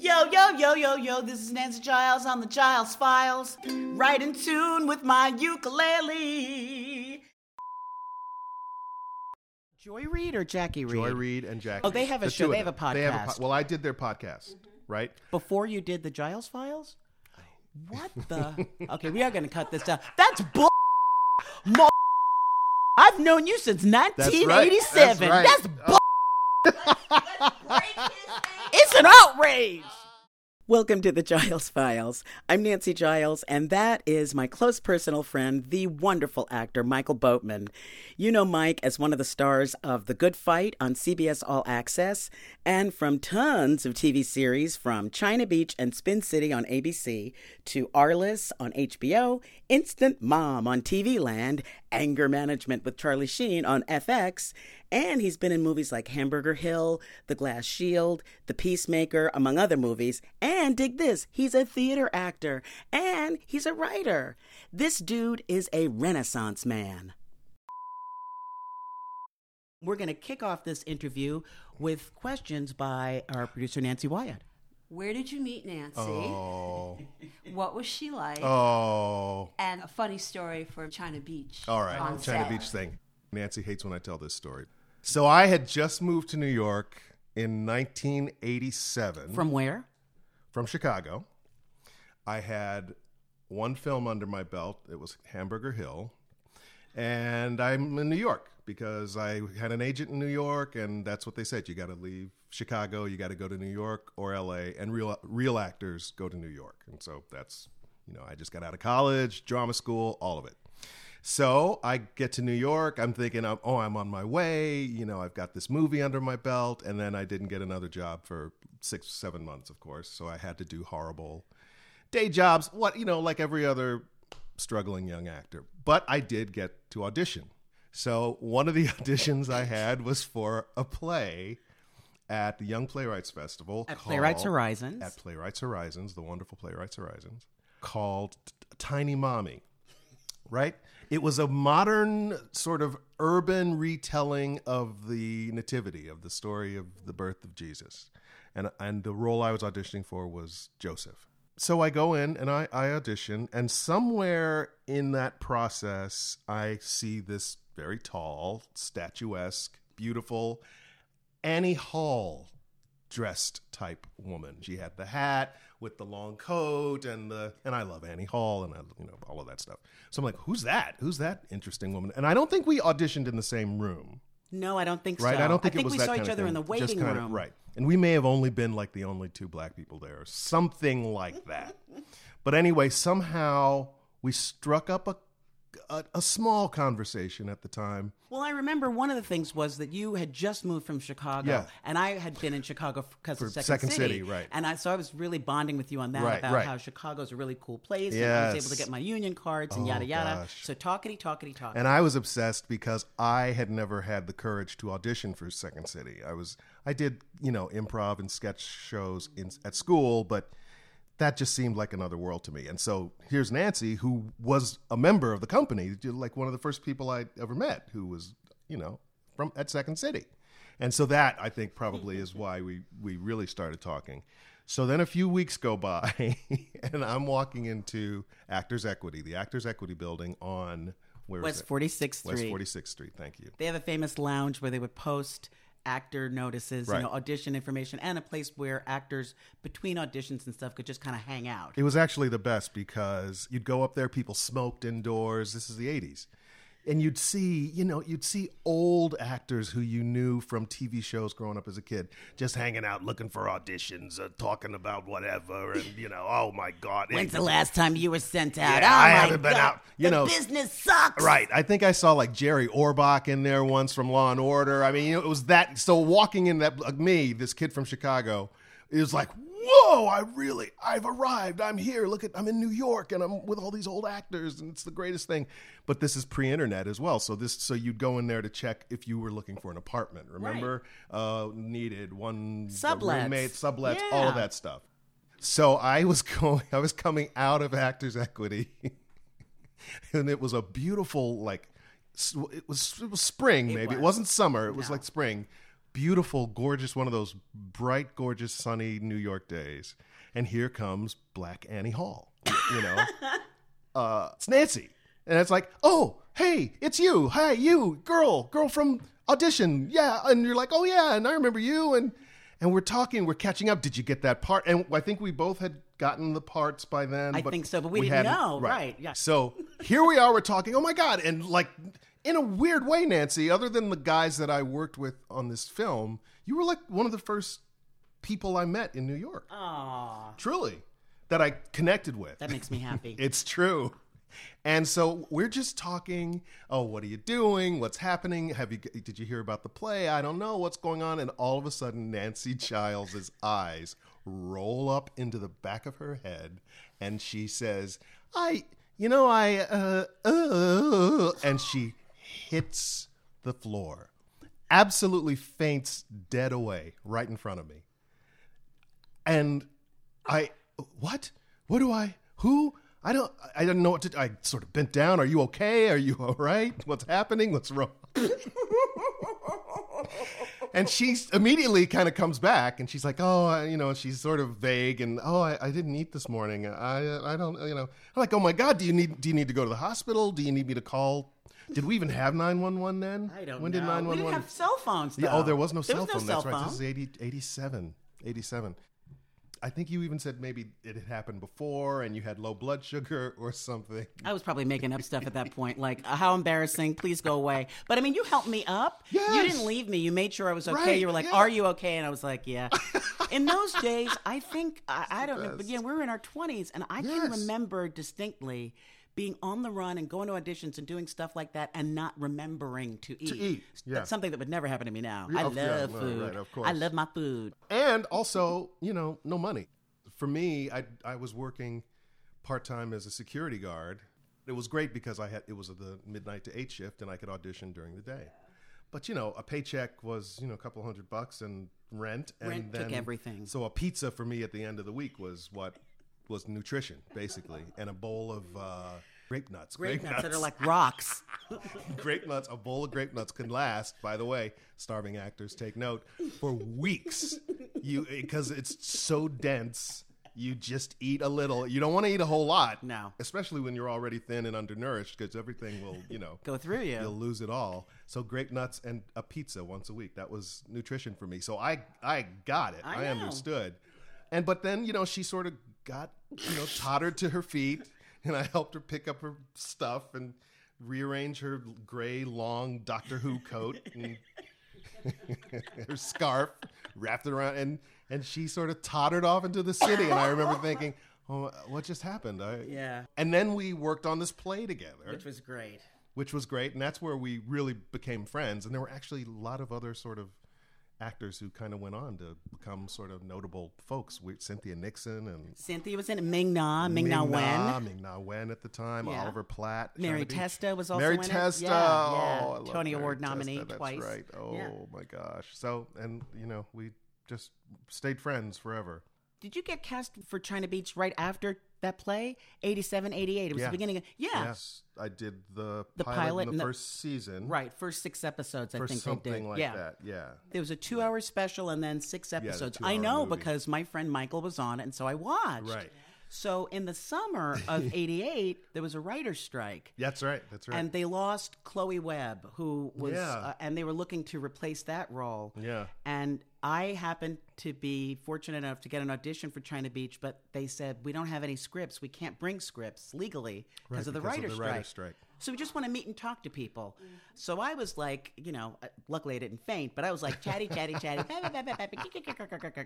Yo, yo, yo, yo, yo, this is Nancy Giles on the Giles Files. Right in tune with my ukulele. Joy Reid or Jackie Reid? Joy Reid and Jackie. Oh, they have a The show. two of They have a them. They have podcast. well, I did their podcast, right? Before you did the Giles Files? What the? Okay, we are going to cut this down. That's bull. Mo- I've known you since 1987. right. That's bull. Outrage. Welcome to the Giles Files. I'm Nancy Giles, and that is my close personal friend, the wonderful actor Michael Boatman. You know Mike as one of the stars of The Good Fight on CBS All Access, and from tons of TV series from China Beach and Spin City on ABC to Arliss on HBO, Instant Mom on TV Land, Anger Management with Charlie Sheen on FX, and he's been in movies like Hamburger Hill, The Glass Shield, The Peacemaker, among other movies. And dig this, he's a theater actor and he's a writer. This dude is a renaissance man. We're going to kick off this interview with questions by our producer, Nancy Wyatt. Where did you meet Nancy? Oh, What was she like? oh. And a funny story for China Beach. All right, on China set. Beach thing. Nancy hates when I tell this story. So I had just moved to New York in 1987 From where? from Chicago. I had one film under my belt. It was Hamburger Hill. And I'm in New York because I had an agent in New York, and that's what they said. You got to leave Chicago, you got to go to New York or LA, and real real actors go to New York. And so that's, you know, I just got out of college, drama school, all of it. So I get to New York. I'm thinking, oh, oh, I'm on my way. You know, I've got this movie under my belt. And then I didn't get another job for six, seven months, of course. So I had to do horrible day jobs, what, you know, like every other struggling young actor. But I did get to audition. So one of the auditions I had was for a play at the Young Playwrights Festival. At Playwrights Horizons. At Playwrights Horizons, the wonderful Playwrights Horizons, called Tiny Mommy right? It was a modern sort of urban retelling of the nativity of the story of the birth of Jesus. And and the role I was auditioning for was Joseph. So I go in and I, I audition and somewhere in that process I see this very tall, statuesque, beautiful Annie Hall dressed type woman. She had the hat with the long coat and the and I love Annie Hall and I, you know all of that stuff. So I'm like, who's that? Who's that interesting woman? And I don't think we auditioned in the same room, No, I don't think right? so. I don't think, I think it was we that saw each other in the waiting kind of- room. right? And we may have only been like the only two black people there, or something like that. but anyway, somehow we struck up a, a a small conversation at the time. Well, I remember one of the things was that you had just moved from Chicago, Yeah. and I had been in Chicago because of Second, Second City, right. And I, so I was really bonding with you on that Right, about right. how Chicago's a really cool place, and I was able to get my union cards and Oh, yada yada. gosh. So talkity talkity talkity. And I was obsessed because I had never had the courage to audition for Second City. I was I did, you know, improv and sketch shows in, at school, but that just seemed like another world to me. And so here's Nancy who was a member of the company, like one of the first people I ever met who was, you know, from at Second City. And so that I think probably is why we we really started talking. So then a few weeks go by and I'm walking into Actors Equity, the Actors Equity building on where West it? 46th West 46th Street. Thank you. They have a famous lounge where they would post actor notices, Right. you know, audition information, and a place where actors between auditions and stuff could just kind of hang out. It was actually the best because you'd go up there, people smoked indoors. This is the 80s. And you'd see, you know, you'd see old actors who you knew from TV shows growing up as a kid, just hanging out looking for auditions, uh, talking about whatever, and you know, oh my god, When's the last time you were sent out? Yeah, oh I my haven't been God, out. You the know- business sucks. Right. I think I saw like Jerry Orbach in there once from Law and Order. I mean, you know, it was that. So walking in that, like me, this kid from Chicago, it was like, whoa, I really, I've arrived. I'm here. Look at, I'm in New York and I'm with all these old actors and it's the greatest thing. But this is pre-internet as well. So this, so you'd go in there to check if you were looking for an apartment. Remember, uh, needed one Sublets. roommate, sublets, all of that stuff. So I was going, I was coming out of Actors Equity and it was a beautiful like it was it was spring maybe it was. wasn't summer it was like spring beautiful, gorgeous, one of those bright, gorgeous, sunny New York days. And here comes Black Annie Hall. You know, uh, it's Nancy. And it's like, oh, hey, it's you. Hi, you, girl, girl from audition. Yeah. And you're like, oh, yeah. And I remember you. And, and we're talking, we're catching up. Did you get that part? And I think we both had gotten the parts by then. I think so, but we didn't hadn't- know. Right, yeah. So here we are, we're talking. Oh my God. And like, in a weird way, Nancy, other than the guys that I worked with on this film, you were like one of the first people I met in New York. Aw, Truly. That I connected with. that makes me happy. It's true. And so we're just talking. Oh, what are you doing? What's happening? Have you did you hear about the play? I don't know what's going on. And all of a sudden, Nancy Giles' eyes roll up into the back of her head, and she says, "I, you know, I, uh, uh," and she hits the floor, absolutely faints dead away right in front of me. And I, what? What do I? Who? I don't. I didn't know what to. I sort of bent down. Are you okay? Are you all right? What's happening? What's wrong? and she immediately kind of comes back, and she's like, "Oh, you know," she's sort of vague, and "Oh, I, I didn't eat this morning. I, I don't, you know." I'm like, "Oh my God, do you need? Do you need to go to the hospital? Do you need me to call?" Did we even have 911 then? I don't when know. did we 911? didn't have cell phones. Yeah, oh, there was no There cell was phone. No That's cell right. phone. This is 80, 87. 87. I think you even said maybe it had happened before and you had low blood sugar or something. I was probably making up stuff at that point, like uh, how embarrassing. Please go away. But I mean, you helped me up. You Yes. didn't leave me. You made sure I was okay. Right, You were like, yeah. "Are you okay?" And I was like, "Yeah." in those days, I think I, I don't know. But yeah, we were in our twenties, and I can remember distinctly being on the run and going to auditions and doing stuff like that, and not remembering to eat. eat, yeah. That's something that would never happen to me now. Yeah, I of- yeah, love food. right, of I love my food. And also, you know, no money. For me, I I was working part-time as a security guard. It was great because I had it was the midnight to 8 shift and I could audition during the day. But you know, a paycheck was, you know, a couple hundred bucks and rent and Rent took then everything. So a pizza for me at the end of the week was what was nutrition basically and a bowl of uh grape nuts. Grape nuts that are like rocks. grape nuts, a bowl of grape nuts can last. By the way, starving actors take note for weeks. You because it's so dense. You just eat a little. You don't want to eat a whole lot. No. especially when you're already thin and undernourished, because everything will, you know, Go through you. You'll lose it all. So grape nuts and a pizza once a week. That was nutrition for me. So I I got it. I I, understood. And but then you know she sort of got you know tottered to her feet, and I helped her pick up her stuff and rearrange her gray long Doctor Who coat and her scarf, wrapped it around, and and she sort of tottered off into the city. And I remember thinking, oh, what just happened? I, Yeah. And then we worked on this play together Which was great. which was great, and that's where we really became friends. And there were actually a lot of other sort of actors who kind of went on to become sort of notable folks. We, Cynthia Nixon and Cynthia was in it. Ming Na, Ming Na Wen. Ming Na Wen at the time, Yeah. Oliver Platt, Mary Testa was also Mary in it. Testa. Yeah, yeah. Oh, Tony Mary Award Testa, nominee that's twice. Right. Oh my gosh. So and you know we just stayed friends forever. Did you get cast for China Beach right after that play? 87, 88. It was Yeah. the beginning of. Yeah. Yes, I did the, The pilot, pilot in the, the- first season. Right. First six episodes, I think something they did. like yeah. that. Yeah. There was a two hour special and then six the episodes. I two-hour know movie. because my friend Michael was on it, and so I watched. Right. So in the summer of 88, there was a writer's strike. That's right. That's right. And they lost Chloe Webb, who was, Yeah. uh, and they were looking to replace that role. Yeah. And I happened to be fortunate enough to get an audition for China Beach, but they said we don't have any scripts. We can't bring scripts legally because of the because of writer's the strike. writer's strike. So we just want to meet and talk to people. So I was like, you know, uh, luckily I didn't faint, but I was like chatty, chatty, chatty,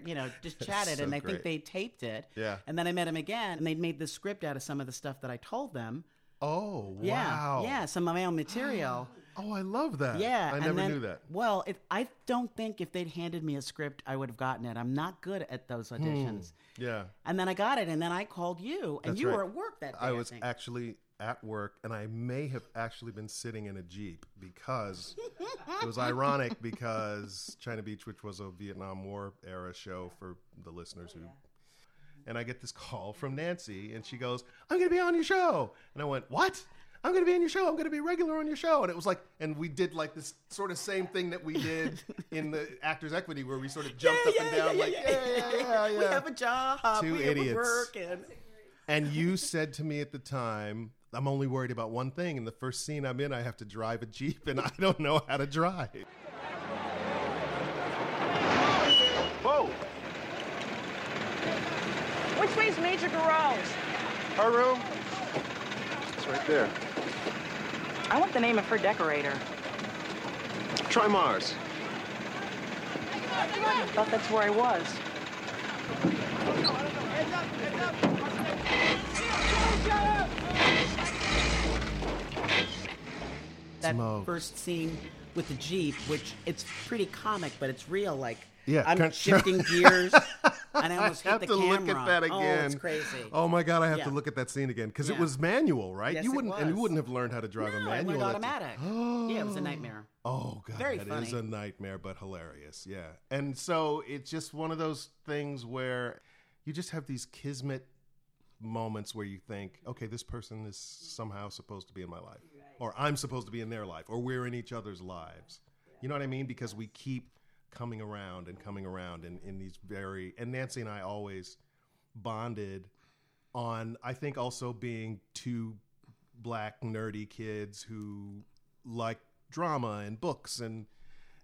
you know, just chatted, so and I think they taped it. Yeah. And then I met him again, and they'd made the script out of some of the stuff that I told them. Oh Yeah, wow! yeah, some of my own material. Oh, I love that. Yeah, I never then- knew that. Well, if, I don't think if they'd handed me a script, I would have gotten it. I'm not good at those hmm. auditions. Yeah, And then I got it, and then I called you, and That's you right. were at work that day. I was think. actually at work, and I may have actually been sitting in a jeep because it was ironic because China Beach, which was a Vietnam War era show for the listeners oh, who. And I get this call from Nancy, and she goes, "I'm going to be on your show," and I went, "What?" I'm going to be in your show. I'm going to be regular on your show. And it was like, and we did like this sort of same thing that we did in the Actors Equity, where we sort of jumped up and down, like, yeah, yeah, yeah, yeah. We have a job. Two we idiots. have a work. And... And you said to me at the time, I'm only worried about one thing. In the first scene I'm in, I have to drive a Jeep, and I don't know how to drive. Whoa! Which way's Major Garreau? Her room? It's right there. I want the name of her decorator. Try Mars. I thought that's where I was. that Smokes. first scene with the jeep, which it's pretty comic, but it's real. Like Yeah, I'm shifting gears, and I almost I have hit the to camera. look at that again. Oh, it's crazy. Oh my god, I have Yeah. to look at that scene again because it was manual, right? Yes, you it wouldn't, and you wouldn't have learned how to drive a no, I manual. learned at the- automatic. yeah, it was a nightmare. Oh god, Very that funny. is a nightmare, but hilarious. Yeah, and so it's just one of those things where you just have these kismet moments where you think, okay, this person is somehow supposed to be in my life, or I'm supposed to be in their life, or we're in each other's lives. You know what I mean? Because we keep coming around and coming around in, in these very and Nancy and I always bonded on I think also being two black nerdy kids who like drama and books and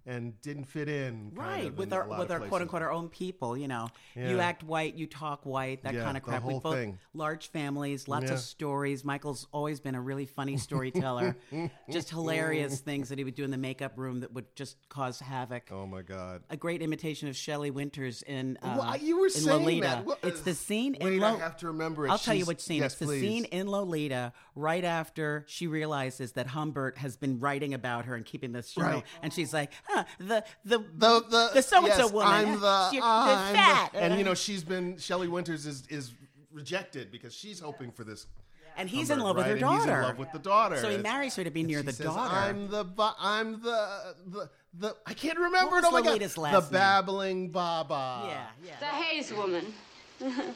and didn't fit in Right, with our with our quote unquote our own people, you know. You act white, you talk white, that Yeah, kind of crap. We both thing. large families, lots Yeah. of stories. Michael's always been a really funny storyteller. just hilarious things that he would do in the makeup room that would just cause havoc. Oh my god. A great imitation of Shelley Winters in uh, Well, you were in saying Lolita. that. Well, it's the scene wait, in I have to remember it. I'll tell you She's- which scene. yes, it's the please. scene in Lolita right after she realizes that Humbert has been writing about her and keeping this show, Right. and she's like, huh, the the the the, the so and so woman. I'm the, You're- I'm the fat, and you know she's been Shelley Winters is is rejected because she's hoping for this. and he's in Humbert, love with her right? daughter. And he's in love with the daughter. So he And- marries her to be and near she the says, daughter. I'm the I'm the the the I can't remember What it. Oh was my god, last the name? babbling Baba. yeah, yeah. The yeah. Haze woman.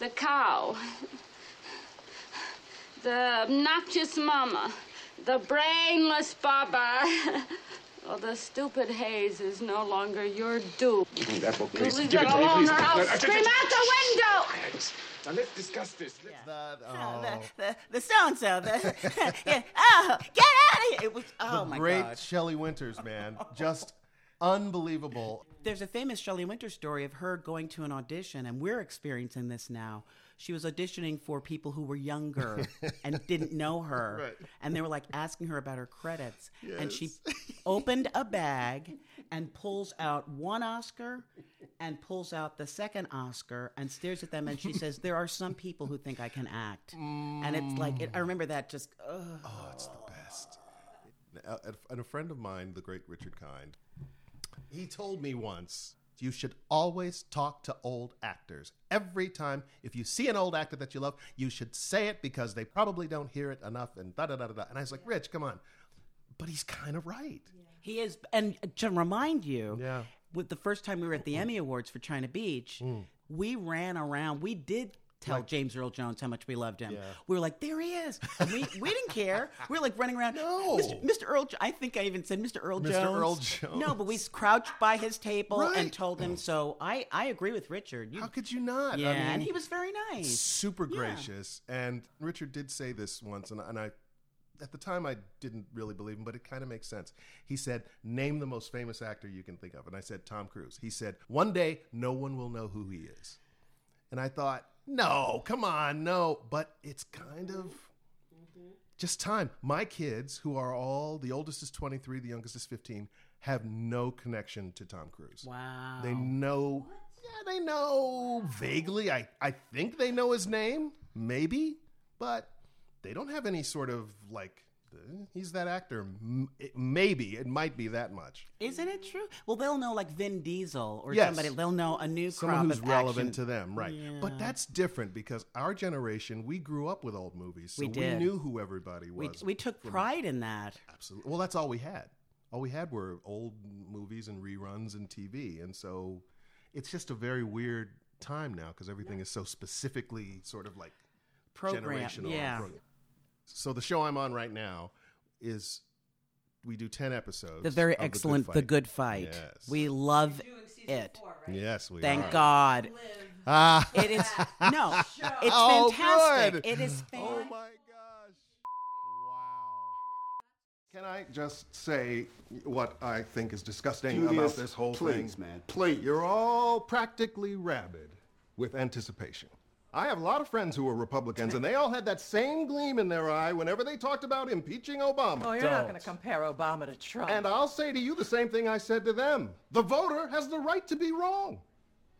the cow. The obnoxious mama. The brainless Baba. well, the stupid haze is no longer your dupe. That book, You please. leave Give it it to me, alone please. or I'll scream out the window! Now let's discuss this. Let's- That- Oh, oh. the the the so and so the yeah, oh get out of here it was oh the my great god Shelley Winters, man, just unbelievable. there's a famous Shelley Winter story of her going to an audition, and we're experiencing this now. She was auditioning for people who were younger and didn't know her, Right. and they were like asking her about her credits, and she opened a bag and pulls out one Oscar and pulls out the second Oscar and stares at them, and she says, "There are some people who think I can act," and it's like it, I remember that just. Ugh. Oh, it's the best. And a friend of mine, the great Richard Kind, he told me once, you should always talk to old actors. Every time, if you see an old actor that you love, you should say it because they probably don't hear it enough and da da da da da. And I was like, Rich, come on. But he's kind of right. He is, and to remind you, Yeah. with the first time we were at the Emmy Awards for China Beach, Mm. we ran around. We did tell James Earl Jones how much we loved him. Yeah. We were like, "There he is!" And we we didn't care. We were like running around. No. Mr. Mr. Earl. I think I even said Mr. Earl Mr. Jones. Earl Jones. No, but we crouched by his table Right. and told him. Oh. So I I agree with Richard. You, How could you not? yeah, I mean, and he was very nice. super Yeah. gracious. And Richard did say this once, and, and I, at the time, I didn't really believe him, but it kind of makes sense. He said, "Name the most famous actor you can think of," and I said, "Tom Cruise." He said, "One day, no one will know who he is," and I thought, "No, come on, no." But it's kind of just time. My kids, who are all the oldest is twenty three, the youngest is fifteen, have no connection to Tom Cruise. Wow. They know. Yeah, they know vaguely. I, I think they know his name, maybe, but they don't have any sort of like. "Uh, He's that actor. Maybe it might be that much. Isn't it true? Well, they'll know like Vin Diesel or Yes. somebody. They'll know a new Someone who's relevant action. to them, right? But that's different because our generation, we grew up with old movies, so We we, knew who everybody was. we took pride in that. Absolutely. Well, that's all we had. All we had were old movies and reruns and TV, and so it's just a very weird time now because everything is so specifically sort of like Program, generational. yeah. Pro- So the show I'm on right now is we do 10 episodes. The very of excellent Fight. The Good Fight. Yes. We love it. Yes, we Thank are. God. Ah. It is no. It's Oh, fantastic. good. It is Oh fantastic. my gosh. Wow. Can I just say what I think is disgusting Julius, about this whole please, thing? man, please. You're all practically rabid with anticipation. I have a lot of friends who are Republicans, and they all had that same gleam in their eye whenever they talked about impeaching Obama. Oh, you're not going to compare Obama to Trump. And I'll say to you the same thing I said to them. The voter has the right to be wrong.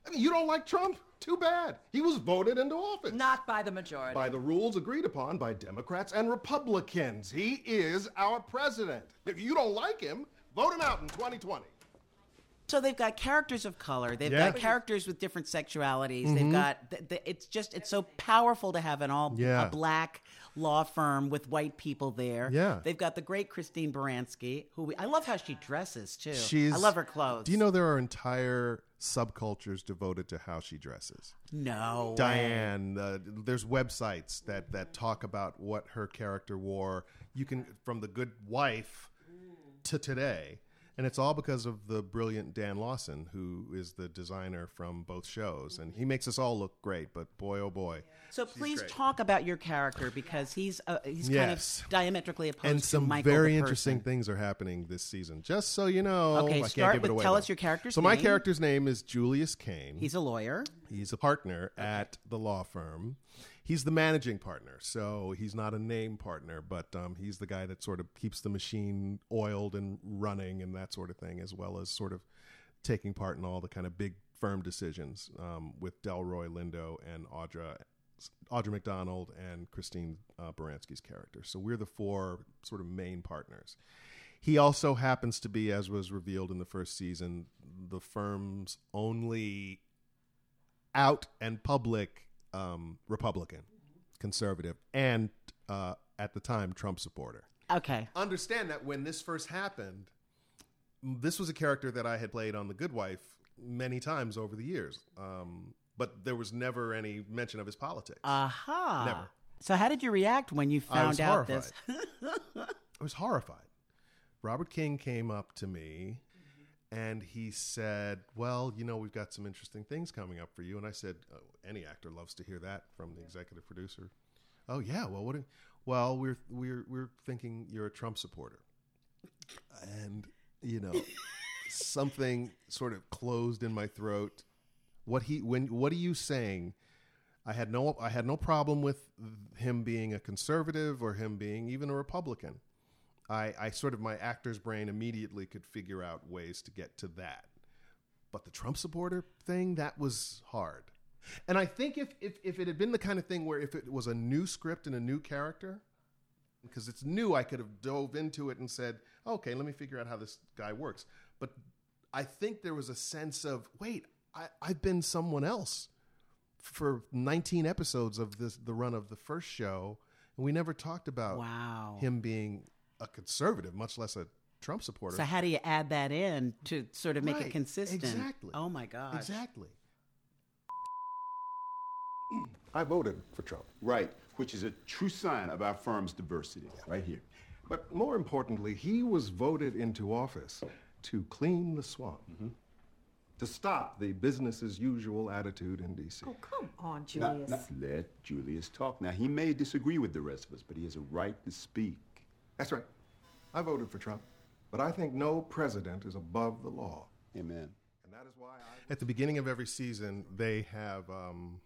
I mean, you don't like Trump? Too bad. He was voted into office. not by the majority. By the rules agreed upon by Democrats and Republicans. He is our president. If you don't like him, vote him out in 2020. So they've got characters of color. They've Yeah. got characters with different sexualities. They've got. Th- th- it's just. It's so powerful to have an all Yeah. a black law firm with white people there. Yeah. They've got the great Christine Baranski, who we, I love how she dresses too. She's I love her clothes. Do you know there are entire subcultures devoted to how she dresses? No. Diane, uh, there's websites that that talk about what her character wore. You can from the Good Wife to today, and it's all because of the brilliant Dan Lawson, who is the designer from both shows, and he makes us all look great. But boy, oh boy, So please great. talk about your character because he's uh, he's Yes. kind of diametrically opposed and to some Michael very interesting things are happening this season. Just so you know, Okay, I can't start with- away. tell though. us your character's So my character's name is Julius Cain. He's a lawyer. He's a partner at the law firm. He's the managing partner, so he's not a name partner, but um, he's the guy that sort of keeps the machine oiled and running and that sort of thing, as well as sort of taking part in all the kind of big firm decisions um, with Delroy Lindo and Audra, Audra McDonald and Christine uh, Baranski's character. So we're the four sort of main partners. He also happens to be, as was revealed in the first season, the firm's only out and public um, Republican, conservative, and uh, at the time Trump supporter. Okay. Understand that when this first happened, this was a character that I had played on The Good Wife many times over the years, um, but there was never any mention of his politics. Aha. Never. So how did you react when you I found out horrified. this? I was horrified. Robert King came up to me and he said, Well, you know, we've got some interesting things coming up for you. And I said, oh, Any actor loves to hear that from the executive producer. Oh, yeah. Well, what? do- well, we're, we're, we're thinking you're a Trump supporter. And, you know, something sort of closed in my throat. What he when what are you saying? I had no I had no problem with him being a conservative or him being even a Republican. I, I sort of my actor's brain immediately could figure out ways to get to that. But the Trump supporter thing, that was hard. And I think if, if, if it had been the kind of thing where if it was a new script and a new character, because it's new, I could have dove into it and said, okay, let me figure out how this guy works. But I think there was a sense of, wait, I, I've been someone else for 19 episodes of this the run of the first show, and we never talked about Wow. him being a conservative, much less a Trump supporter. So how do you add that in to sort of make it consistent? exactly. Oh my gosh. Exactly. I voted for Trump. Right, which is a true sign of our firm's diversity, right here. But more importantly, he was voted into office to clean the swamp, mm-hmm. to stop the business as usual attitude in D.C. Oh, come on, Now- Julius. now, let Julius talk. Now, he may disagree with the rest of us, but he has a right to speak. That's right. I voted for Trump, but I think no president is above the law. Amen. And that is why I... At the beginning of every season, they have um,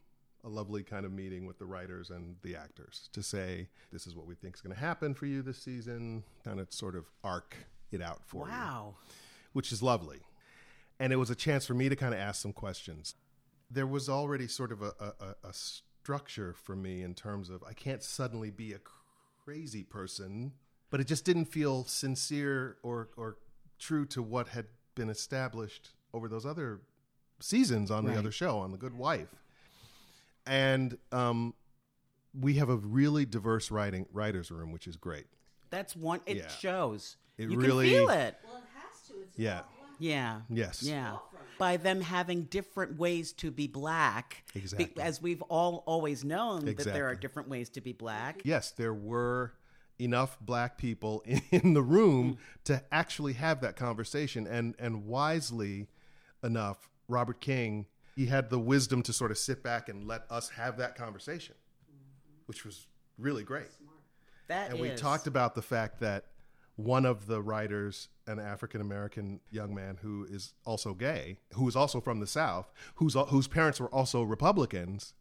a lovely kind of meeting with the writers and the actors to say, this is what we think is going to happen for you this season, kind of sort of arc it out for you. Wow. which is lovely. And it was a chance for me to kind of ask some questions. There was already sort of a, a, a- a structure for me in terms of I can't suddenly be a crazy person, but it just didn't feel sincere or, or true to what had been established over those other seasons on the other show, on The Good Wife. And um, we have a really diverse writing writers room, which is great. That's one. It Yeah. shows. It you really- can feel it. Well it has to it's yeah. Yeah. Yes. Yeah. by them having different ways to be black. Be- Exactly. as we've all always known that there are different ways to be black. yes, there were enough black people in the room to actually have that conversation, and and wisely enough, Robert King he had the wisdom to sort of sit back and let us have that conversation, which was really great. That and we talked about the fact that one of the writers, an African American young man who is also gay, who is also from the South, whose whose parents were also Republicans,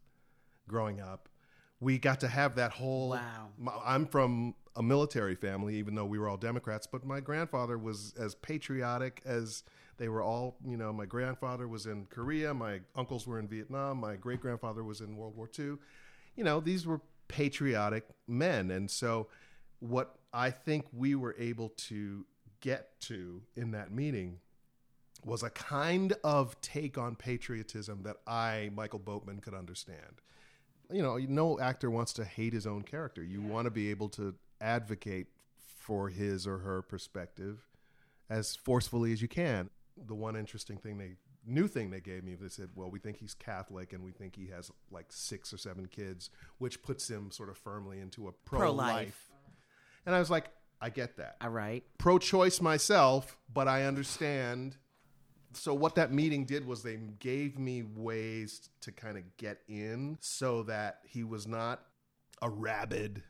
growing up, we got to have that whole. Wow. I'm from a military family, even though we were all Democrats, but my grandfather was as patriotic as they were all. You know, my grandfather was in Korea, my uncles were in Vietnam, my great grandfather was in World War II. You know, these were patriotic men, and so what I think we were able to get to in that meeting was a kind of take on patriotism that I, Michael Boatman, could understand. You know, no actor wants to hate his own character. You want to be able to advocate for his or her perspective as forcefully as you can. The one interesting thing they new thing they gave me they said well we think he's catholic and we think he has like six or seven kids which puts him sort of firmly into a pro-life, Pro-life. and i was like i get that All right. pro choice myself, but I understand. So, what that meeting did was they gave me ways to kind of get in so that he was not a rabid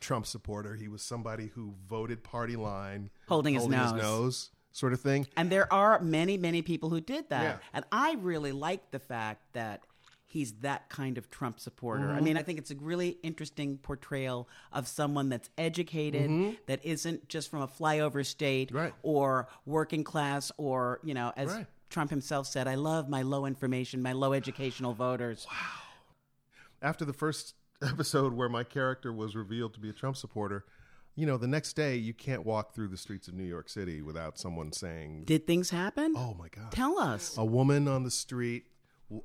Trump supporter. He was somebody who voted party line, Holding his nose. nose, sort of thing. And there are many, many people who did that. Yeah. And I really like the fact that he's that kind of Trump supporter. Mm-hmm. I mean, I think it's a really interesting portrayal of someone that's educated, that isn't just from a flyover state Mm-hmm. Right. or working class, or, you know, as Right. Trump himself said, I love my low information, my low educational voters. Wow. After the first episode where my character was revealed to be a Trump supporter, you know, the next day you can't walk through the streets of New York City without someone saying, Did things happen? Oh my God. Tell us. a woman on the street,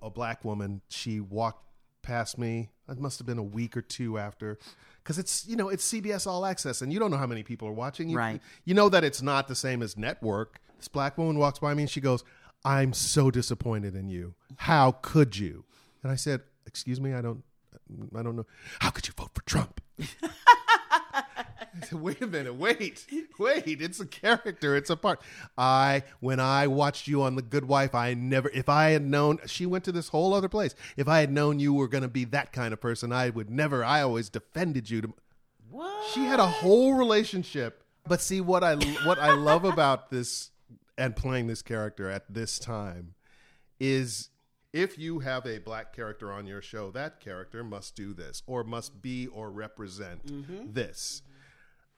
a black woman, she walked past me. It must have been a week or two after. Because it's, you know, it's CBS All Access and you don't know how many people are watching. You, Right. You know that it's not the same as network. This black woman walks by me and she goes, I'm so disappointed in you. How could you? And I said, Excuse me, I don't, I don't know. How could you vote for Trump? I said, wait a minute, wait, wait. It's a character. It's a part. I, when I watched you on The Good Wife, I never, if I had known, she went to this whole other place. If I had known you were going to be that kind of person, I would never, I always defended you. To, What? she had a whole relationship. But see, what I, what I love about this and playing this character at this time is if you have a black character on your show, that character must do this or must be or represent Mm-hmm. this.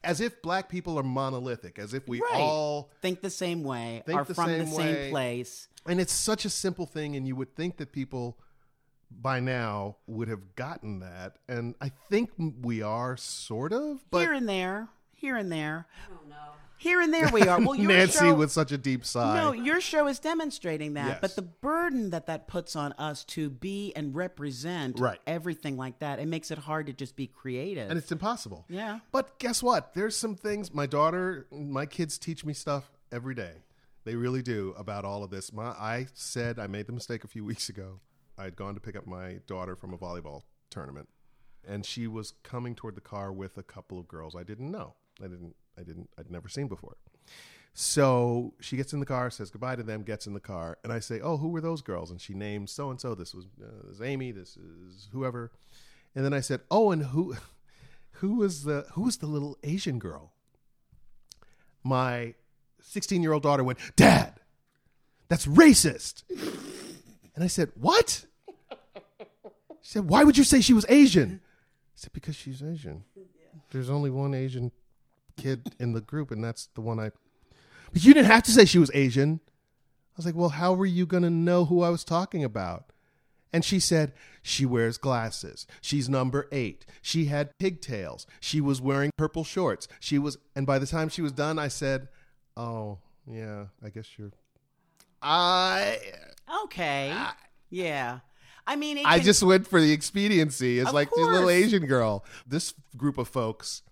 As if black people are monolithic, as if we Right. all Think the same way, Think are the from the same same way. place. and it's such a simple thing and you would think that people by now would have gotten that and I think we are sort of but here and there, here and there. Here and there we are. Well, your Nancy show, with such a deep sigh. No, your show is demonstrating that. Yes. But the burden that that puts on us to be and represent Right. everything like that, it makes it hard to just be creative. and it's impossible. Yeah. But guess what? There's some things my daughter, my kids teach me stuff every day. They really do about all of this. My, I said I made the mistake a few weeks ago. I had gone to pick up my daughter from a volleyball tournament, and she was coming toward the car with a couple of girls I didn't know. I didn't. I didn't. I'd never seen before. So she gets in the car, says goodbye to them, gets in the car, and I say, "Oh, who were those girls?" And she names so and so. This was uh, this is Amy. This is whoever. And then I said, "Oh, and who, who was the who was the little Asian girl?" My sixteen-year-old daughter went, "Dad, that's racist." And I said, "What?" She said, "Why would you say she was Asian?" I said, "Because she's Asian. There's only one Asian kid in the group, and that's the one I." But you didn't have to say she was Asian. I was like, "Well, how were you going to know who I was talking about?" And she said, She wears glasses. She's number eight. She had pigtails. She was wearing purple shorts. She was, and by the time she was done, I said, Oh, yeah, I guess you're. I. okay. yeah. I mean, it I just went for the expediency. It's like this little. Asian girl. This group of folks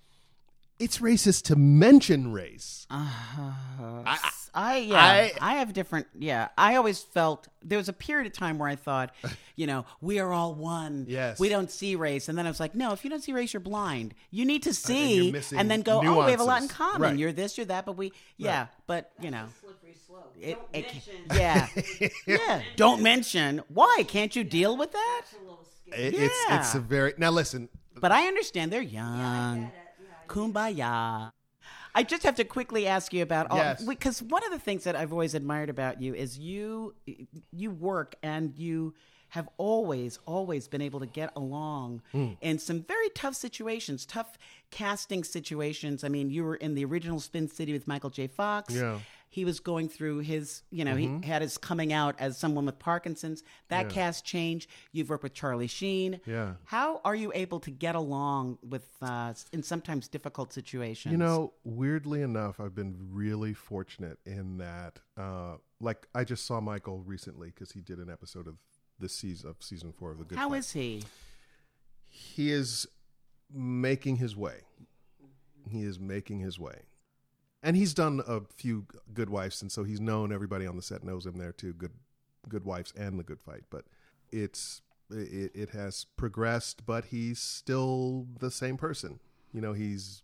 it's racist to mention race. Uh-huh. I, I yeah, I, I- have different. Yeah, I always felt there was a period of time where I thought, you know, we are all one. Yes. we don't see race, and then I was like, no, if you don't see race, you're blind. You need to uh, see, missing and then go, oh, we have a lot in common. Right. You're this, you're that, but we, yeah, but you know, Slippery slope. it, Don't it- mention. yeah, yeah. Don't mention why can't you deal with that? It's a little scary. It- It's it's a very now listen. But I understand they're young. Kumbaya. I just have to quickly ask you about all Yes. because one of the things that I've always admired about you is you you work and you have always always been able to get along Hmm. in some very tough situations, tough casting situations. I mean, you were in the original Spin City with Michael J. Fox. Yeah. Mm-hmm. He was going through his, you know, he had his coming out as someone with Parkinson's. That cast changed. You've worked with Charlie Sheen. Yeah. How are you able to get along with uh, in sometimes difficult situations? You know, weirdly enough, I've been really fortunate in that. Uh, like I just saw Michael recently because he did an episode of this season of season four of the Good. how Fight. is he? he is making his way. He is making his way. And he's done a few good wives, and so he's known everybody on the set knows him there too. Good, good wives and the good fight. But it's it, it has progressed, but he's still the same person. You know, he's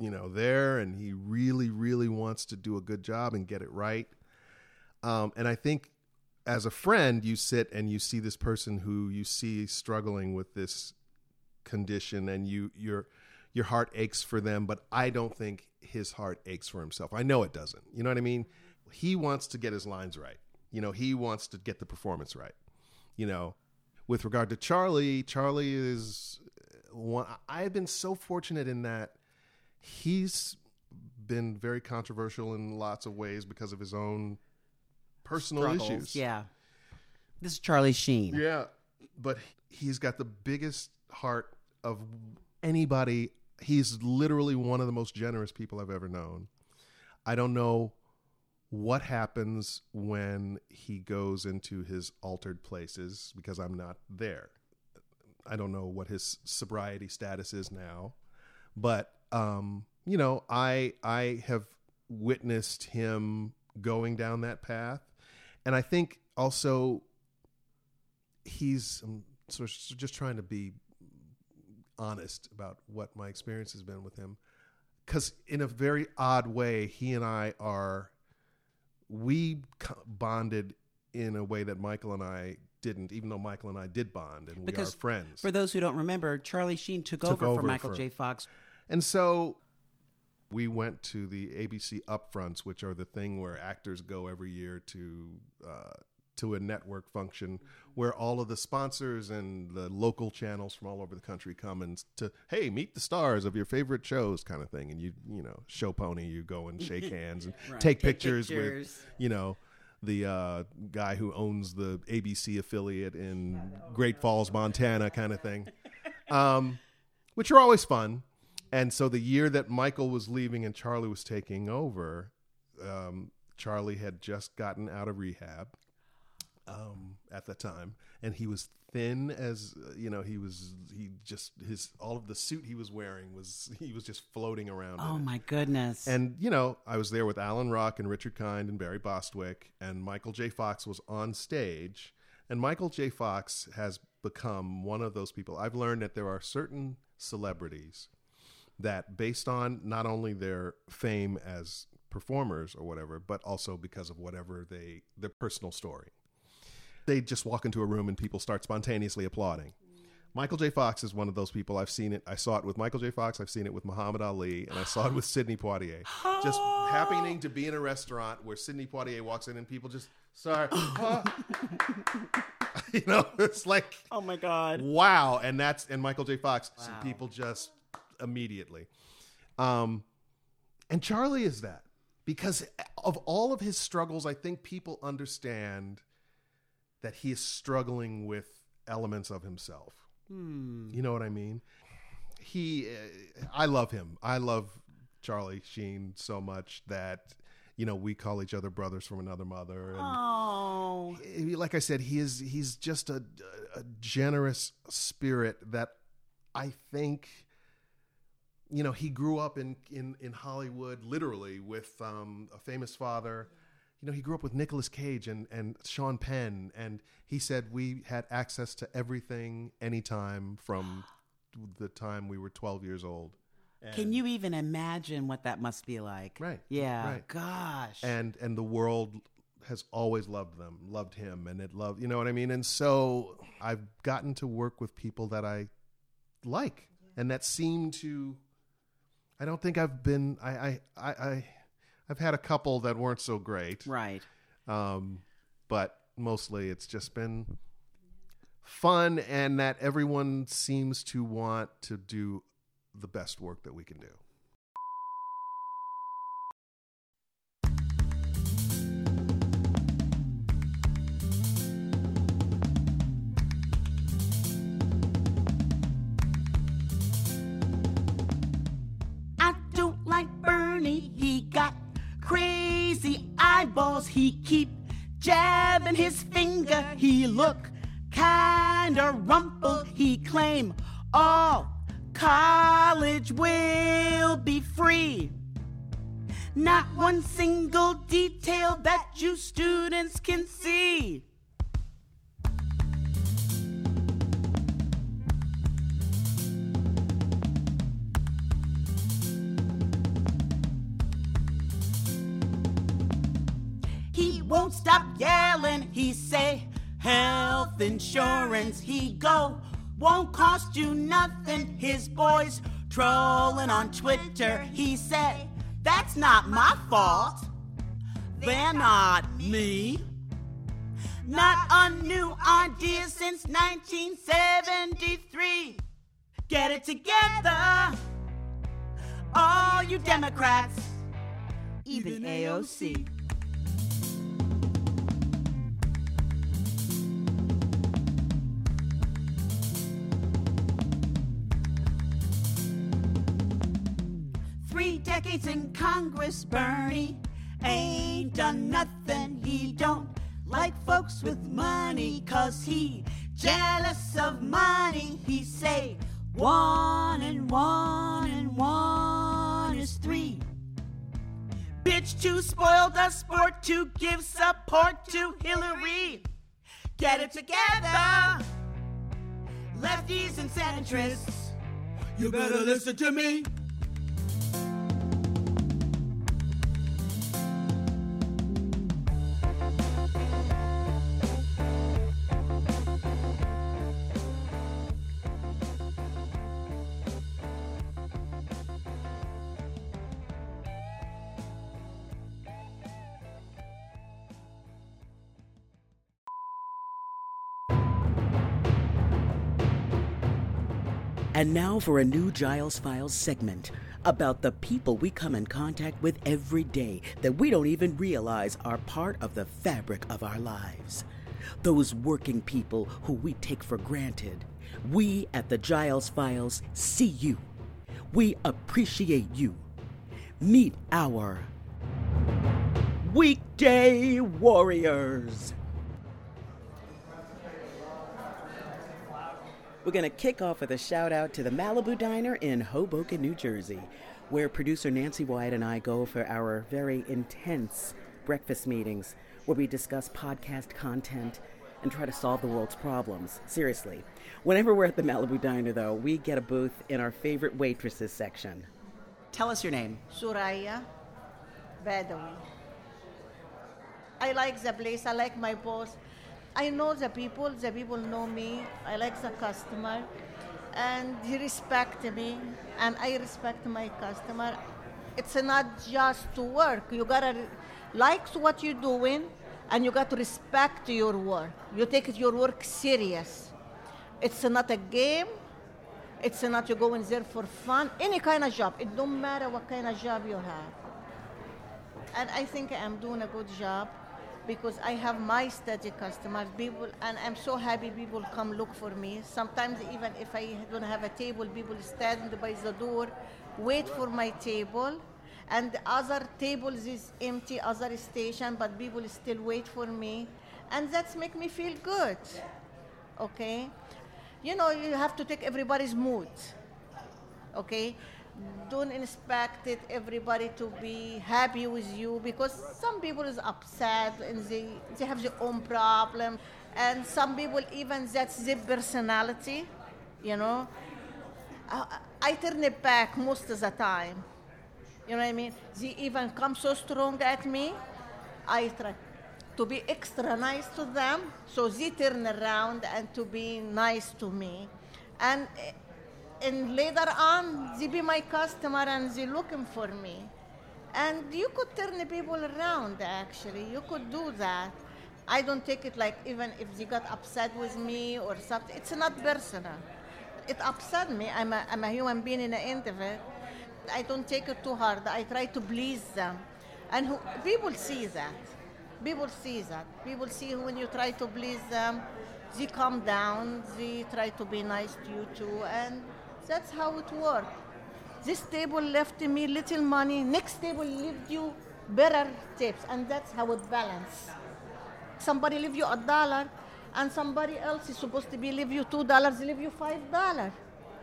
you know there, and he really, really wants to do a good job and get it right. Um, and I think as a friend, you sit and you see this person who you see struggling with this condition, and you your your heart aches for them. But I don't think his heart aches for himself. I know it doesn't. You know what I mean? He wants to get his lines right. You know, he wants to get the performance right. You know, with regard to Charlie, Charlie is uh, one. I've been so fortunate in that he's been very controversial in lots of ways because of his own personal Struggles, issues. Yeah. This is Charlie Sheen. Yeah, but he's got the biggest heart of anybody. He's literally one of the most generous people I've ever known. I don't know what happens when he goes into his altered places because I'm not there. I don't know what his sobriety status is now, but um, you know, I I have witnessed him going down that path, and I think also he's um, sort of just trying to be honest about what my experience has been with him because in a very odd way he and i are we bonded in a way that michael and i didn't even though michael and i did bond and we Because are friends For those who don't remember, Charlie Sheen took, Took over, over for Michael for- J. Fox. and so we went to the ABC upfronts, which are the thing where actors go every year to uh, to a network function where all of the sponsors and the local channels from all over the country come and to hey meet the stars of your favorite shows kind of thing. And you you know show pony you go and shake hands and take, Take pictures, pictures. with you know the uh, guy who owns the ABC affiliate in Great Falls, Montana, kind of thing, um, which are always fun. And so the year that Michael was leaving and Charlie was taking over, um, Charlie had just gotten out of rehab um, at the time, and he was thin as you know. He was he just his all of the suit he was wearing was he was just floating around. Oh it. my goodness. And you know, I was there with Alan Ruck and Richard Kind and Barry Bostwick, and Michael J. Fox was on stage. And Michael J. Fox has become one of those people. I've learned that there are certain celebrities that, based on not only their fame as performers or whatever, but also because of whatever they their personal story, they just walk into a room and people start spontaneously applauding. Michael J. Fox is one of those people. I've seen it. I saw it with Michael J. Fox. I've seen it with Muhammad Ali, and I saw it with Sidney Poitier. Just happening to be in a restaurant where Sidney Poitier walks in, and people just sorry, huh? you know, it's like oh my God. wow, and that's and Michael J. Fox. so people just immediately. Um, and Charlie is that because of all of his struggles, I think people understand that he is struggling with elements of himself. You know what I mean? He, uh, I love him. I love Charlie Sheen so much that you know we call each other brothers from another mother. And Oh. he- like I said, he is he's just a, a generous spirit that I think you know, he grew up in in in Hollywood, literally with um, a famous father. You know, he grew up with Nicolas Cage and and Sean Penn, and he said we had access to everything, anytime from the time we were 12 years old. Can you even imagine what that must be like? Right, Yeah. right. Gosh. and and the world has always loved them loved him and it loved you know what i mean and so i've gotten to work with people that i like and that seem to i don't think i've been i i i, I i've had a couple that weren't so great right. um but mostly it's just been fun and that everyone seems to want to do the best work that we can do eyeballs. He keep jabbing his finger. He look kinda rumpled. He claim all college will be free. Not one single detail that you students can see. Stop yelling. He say health insurance. He go won't cost you nothing. His boys trolling on Twitter. He said that's not my fault. They're not me. Not a new idea since 1973. Get it together, all you Democrats, even AOC. Decades in Congress, Bernie ain't done nothing. He don't like folks with money, cause he jealous of money. He say one and one and one is three. Bitch too spoiled a sport to give support to Hillary. Get it together, lefties and centrists. You better listen to me. And now for a new Giles Files segment about the people we come in contact with every day that we don't even realize are part of the fabric of our lives. Those working people who we take for granted. We at the Giles Files see you. We appreciate you. Meet our weekday warriors. We're going to kick off with a shout out to the Malibu Diner in Hoboken, New Jersey, where producer Nancy Wyatt and I go for our very intense breakfast meetings where we discuss podcast content and try to solve the world's problems. Seriously. Whenever we're at the Malibu Diner, though, we get a booth in our favorite waitresses section. Tell us your name. Suraya Badawi. I like the place. I like my boss. I know the people. The people know me. I like the customer, and he respect me, and I respect my customer. It's not just to work. You gotta like what you're doing, and you got to respect your work. You take your work serious. It's not a game. It's not you go in there for fun. Any kind of job. It don't matter what kind of job you have. And I think I'm doing a good job because I have my steady customers, people, and I'm so happy people come look for me. Sometimes even if I don't have a table, people stand by the door, wait for my table. And the other tables is empty, other station, but people still wait for me. And that's make me feel good. Okay? You know, you have to take everybody's mood. Okay? Don't expect it everybody to be happy with you because some people is upset and they, they have their own problem and some people even that's their personality you know I, I turn it back most of the time you know what I mean? They even come so strong at me. I try to be extra nice to them, so they turn around and to be nice to me. And and later on, they be my customer and they looking for me. And you could turn the people around. Actually, you could do that. I don't take it like even if they got upset with me or something. It's not personal. It upset me. I'm a, I'm a human being in the end of it. I don't take it too hard. I try to please them. And who, people see that. People see that. People see when you try to please them, they calm down, they try to be nice to you too, and that's how it works. This table left me little money, next table leave you better tips, and that's how it balance. Somebody leave you a dollar, and somebody else is supposed to be leave you two dollars, leave you five dollars,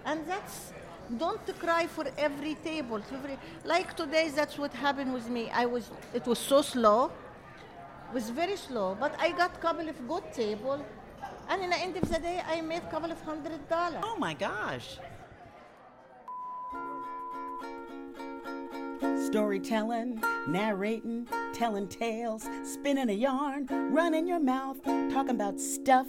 and that's don't cry for every table. Every, like today, that's what happened with me. I was, it was so slow, it was very slow, but I got couple of good table, and in the end of the day, I made couple of hundred dollars. Oh my gosh. Storytelling, narrating, telling tales, spinning a yarn, running your mouth, talking about stuff.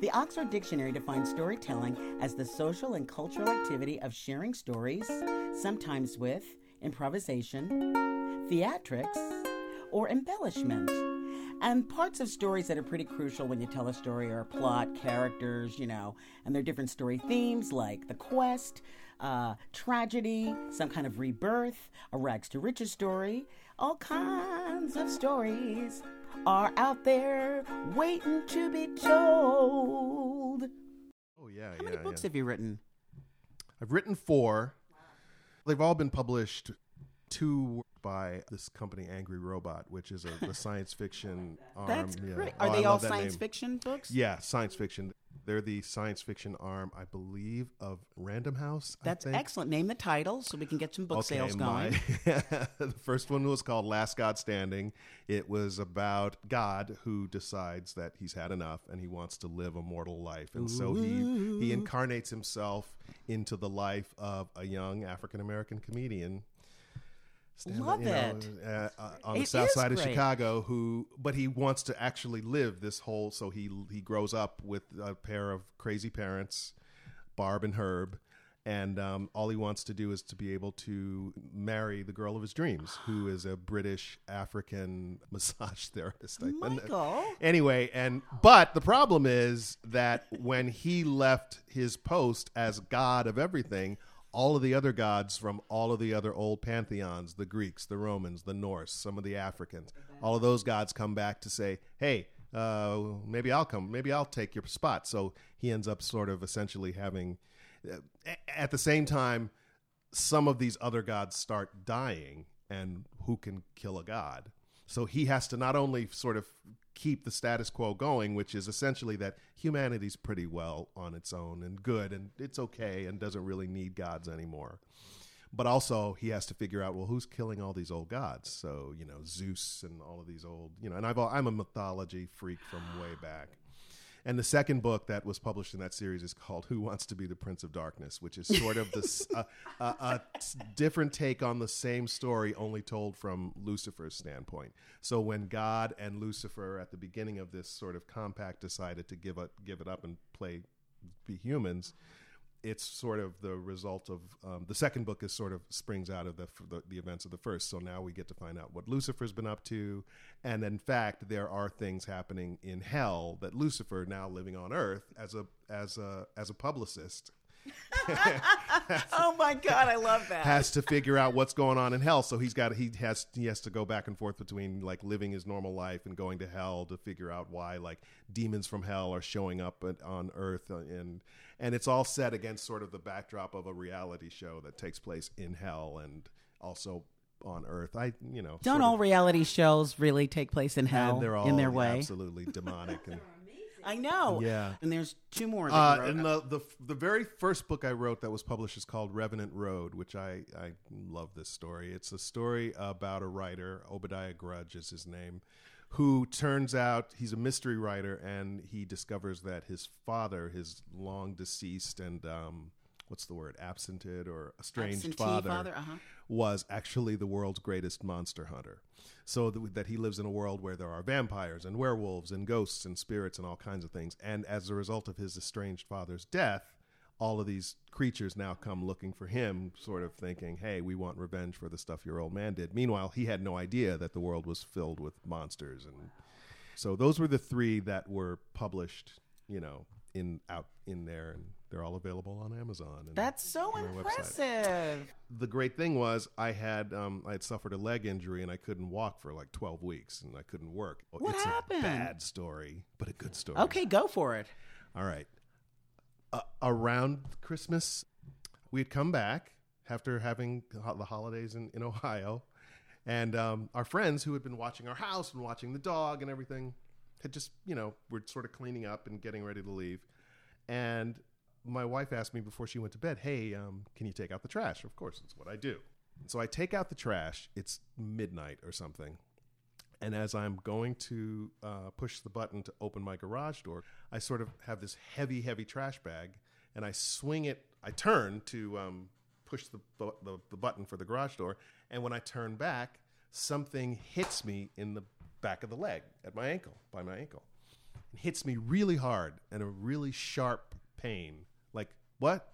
The Oxford Dictionary defines storytelling as the social and cultural activity of sharing stories, sometimes with improvisation, theatrics, or embellishment. And parts of stories that are pretty crucial when you tell a story are plot, characters, you know, and there are different story themes like the quest, uh, tragedy, some kind of rebirth, a rags to riches story. All kinds of stories are out there waiting to be told. Oh yeah, How many books yeah. have you written? I've written four. They've all been published. Two by this company, Angry Robot, which is a, a science fiction arm. Um, That's yeah. great. Oh, Are I they all science name. fiction books? Yeah, science fiction. They're the science fiction arm, I believe, of Random House. I That's think. excellent. Name the title so we can get some book Okay, sales my- going. the first one was called Last God Standing. It was about God who decides that he's had enough and he wants to live a mortal life. And so he, he incarnates himself into the life of a young African American comedian. Love you know, it. uh, uh, on the It south side of. Chicago, who but he wants to actually live this whole. So he he grows up with a pair of crazy parents, Barb and Herb, and um, all he wants to do is to be able to marry the girl of his dreams, who is a British African massage therapist. I- Michael. Anyway, and but the problem is that when he left his post as god of everything, all of the other gods from all of the other old pantheons, the Greeks, the Romans, the Norse, some of the Africans, all of those gods come back to say, "Hey, uh, maybe I'll come, maybe I'll take your spot." So he ends up sort of essentially having, uh, at the same time, some of these other gods start dying, and who can kill a god? So he has to not only sort of keep the status quo going, which is essentially that humanity's pretty well on its own and good and it's okay and doesn't really need gods anymore. But also he has to figure out well who's killing all these old gods. So, you know, Zeus and all of these old, you know, and I've I'm a mythology freak from way back. And the second book that was published in that series is called "Who Wants to Be the Prince of Darkness," which is sort of this uh, a, s- different take on the same story, only told from Lucifer's standpoint. So when God and Lucifer, at the beginning of this sort of compact, decided to give it give it up and play be humans, it's sort of the result of um, the second book is sort of springs out of the, the the events of the first. So now we get to find out what Lucifer's been up to, and in fact, there are things happening in hell that Lucifer, now living on Earth as a as a as a publicist, oh my God, I love that. has to figure out what's going on in hell. So he's got he has he has to go back and forth between like living his normal life and going to hell to figure out why like demons from hell are showing up at, on Earth uh, and and it's all set against sort of the backdrop of a reality show that takes place in hell and also on Earth. I you know Don't all of- reality shows really take place in hell and they're all in their way? absolutely demonic and I know. Yeah. And there's two more. That Uh, wrote. and the, the the very first book I wrote that was published is called Revenant Road, which I I love this story. It's a story about a writer, Obadiah Grudge is his name, who turns out he's a mystery writer, and he discovers that his father, his long deceased and um, what's the word, absented or estranged Absentee father, father, uh-huh. was actually the world's greatest monster hunter. So th- that he lives in a world where there are vampires and werewolves and ghosts and spirits and all kinds of things. And as a result of his estranged father's death, all of these creatures now come looking for him, sort of thinking, hey, we want revenge for the stuff your old man did. Meanwhile, he had no idea that the world was filled with monsters. And so those were the three that were published, you know, in out in there, and they're all available on Amazon. And That's so on our website impressive. the great thing was I had um, I had suffered a leg injury and I couldn't walk for like twelve weeks and I couldn't work. What it's happened? a bad story, but a good story. Okay, go for it. All right. Uh, around Christmas, we had come back after having the holidays in, in Ohio, and um, our friends who had been watching our house and watching the dog and everything had just you know were sort of cleaning up and getting ready to leave, and my wife asked me before she went to bed, "Hey, um, can you take out the trash?" Of course, it's what I do. So I take out the trash. It's midnight or something, and as I'm going to uh, push the button to open my garage door, I sort of have this heavy, heavy trash bag, and I swing it. I turn to um, push the, the the button for the garage door, and when I turn back, something hits me in the back of the leg at my ankle, by my ankle. It hits me really hard and a really sharp pain. Like what?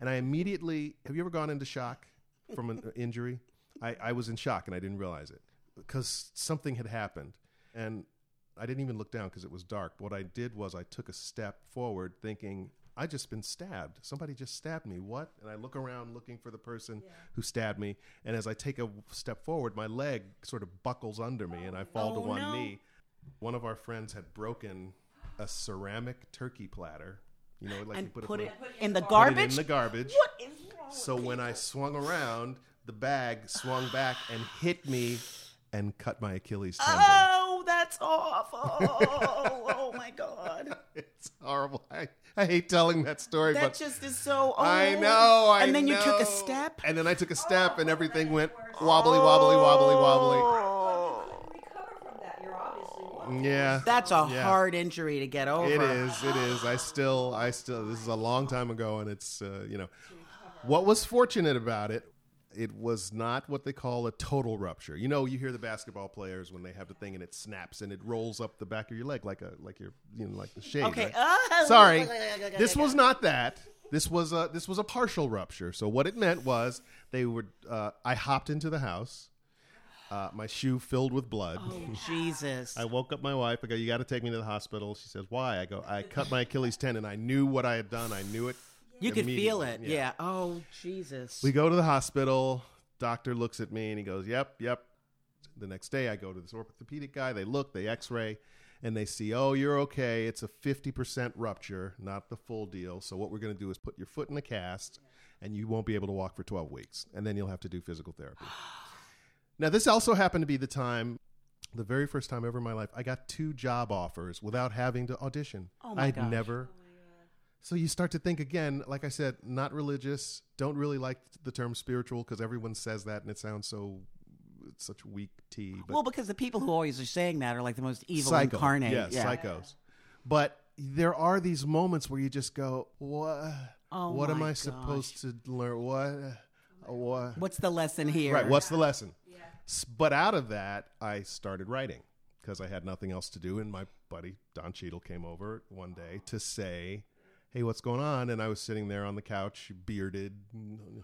And I immediately have you ever gone into shock from an injury? I, I was in shock and I didn't realize it because something had happened. And I didn't even look down because it was dark. What I did was I took a step forward thinking, I just been stabbed. Somebody just stabbed me. What? And I look around looking for the person who stabbed me. And as I take a step forward, my leg sort of buckles under me and I oh. fall to oh, one no. knee. One of our friends had broken a ceramic turkey platter. You know, like you And put, put it, it in the put it garbage. in the garbage. What is wrong? So when I swung around, the bag swung back and hit me and cut my Achilles tendon. Oh, that's awful. oh my god. It's horrible. I, I hate telling that story, That but just is so. Oh. I know. I and then you took a step. and then I took a step, and everything went wobbly, wobbly, wobbly, wobbly. Recover from that. You're obviously Yeah, That's a Yeah. hard injury to get over. It is. It is. I still. I still. This is a long time ago, and it's. Uh, you know, what was fortunate about it. It was not what they call a total rupture. You know, you hear the basketball players when they have the thing and it snaps and it rolls up the back of your leg like a like your you know like the shade. Okay. right? Ah. Sorry, this was not that. This was a this was a partial rupture. So what it meant was they would. Uh, I hopped into the house. Uh, my shoe filled with blood. Oh Jesus. I woke up my wife. I go, "You got to take me to the hospital." She says, "Why?" I go, "I cut my Achilles tendon. I knew what I had done. I knew it. You could feel it. immediately." Yeah. Oh Jesus. We go to the hospital. Doctor looks at me and he goes, "Yep, yep." The next day, I go to this orthopedic guy. They look, they X-ray, and they see, "Oh, you're okay. It's a fifty percent rupture, not the full deal. So what we're going to do is put your foot in a cast, and you won't be able to walk for twelve weeks, and then you'll have to do physical therapy." now, this also happened to be the time. The very first time ever in my life, I got two job offers without having to audition. Oh my I'd gosh. never so you start to think again, like I said, not religious. Don't really like the term spiritual because everyone says that and it sounds so it's such weak tea. But well, because the people who always are saying that are like the most evil psycho, incarnate. yes, yeah. psychos. But there are these moments where you just go, "What? Oh what am my I supposed to learn? What? What? What's the lesson here? Right. What's the lesson? S- But out of that, I started writing because I had nothing else to do. And my buddy Don Cheadle came over one day to say, "Hey, what's going on?" And I was sitting there on the couch, bearded,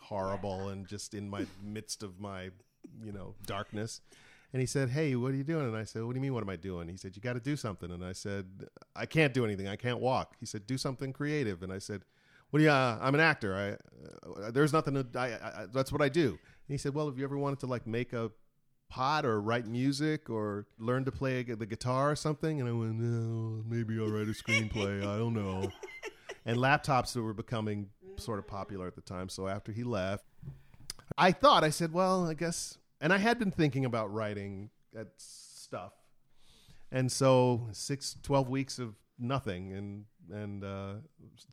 horrible, and just in my midst of my, you know, darkness. And he said, "Hey, what are you doing?" And I said, "What do you mean? What am I doing?" He said, "You got to do something." And I said, "I can't do anything. I can't walk." He said, "Do something creative." And I said, "What do you? Uh, I'm an actor. I uh, there's nothing to. I, I that's what I do." And he said, "Well, have you ever wanted to like make a pot or write music or learn to play the guitar or something?" And I went, "No, maybe I'll write a screenplay. I don't know." and laptops that were becoming sort of popular at the time. So after he left, I thought I said, "Well, I guess." And I had been thinking about writing at stuff. And so six, 12 weeks of nothing, and and uh,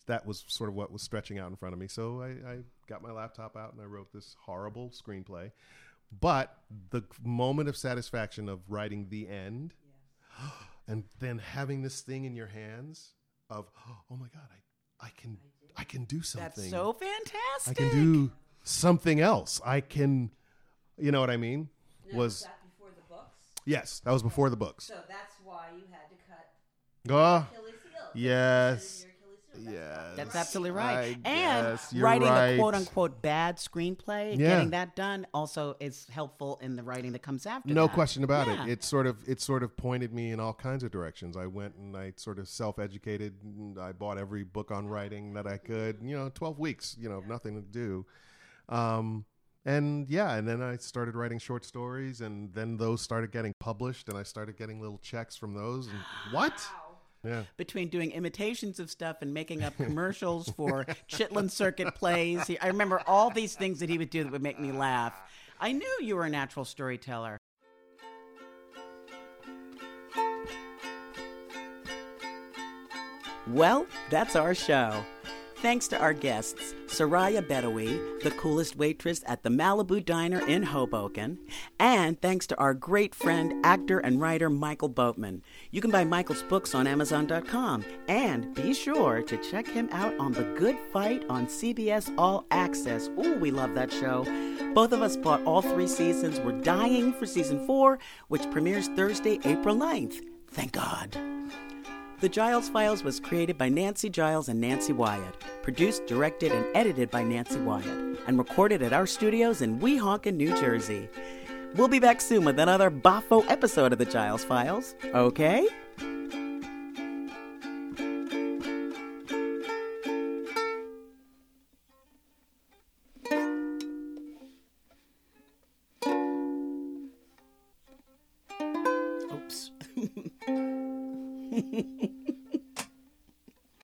that was sort of what was stretching out in front of me. So I, I got my laptop out and I wrote this horrible screenplay. But the moment of satisfaction of writing the end, and then having this thing in your hands of oh my god, I I can I can do something. That's so fantastic. I can do something else. I can, you know what I mean? Now, was that before the books? yes, that was before the books. So that's why you had to cut Oh, Achilles' heel. yes, Your Achilles heel. Yes. That's absolutely right. I and writing right. a quote unquote bad screenplay, Yeah. getting that done also is helpful in the writing that comes after No that. question about Yeah. it. It sort of it sort of pointed me in all kinds of directions. I went and I sort of self educated. I bought every book on writing that I could. You know, twelve weeks. You know, nothing to do. Um, and yeah, and then I started writing short stories, and then those started getting published, and I started getting little checks from those. And what? Yeah. between doing imitations of stuff and making up commercials for Chitlin Circuit plays. He, I remember all these things that he would do that would make me laugh. I knew you were a natural storyteller. Well, that's our show. Thanks to our guests, Soraya Bedoui, the coolest waitress at the Malibu Diner in Hoboken, and thanks to our great friend, actor and writer Michael Boatman. You can buy Michael's books on Amazon.com, and be sure to check him out on The Good Fight on CBS All Access. Ooh, we love that show. Both of us bought all three seasons. We're dying for season four, which premieres Thursday, April 9th. Thank God. The Giles Files was created by Nancy Giles and Nancy Wyatt, produced, directed, and edited by Nancy Wyatt, and recorded at our studios in Weehawken, New Jersey. We'll be back soon with another Boffo episode of The Giles Files, okay?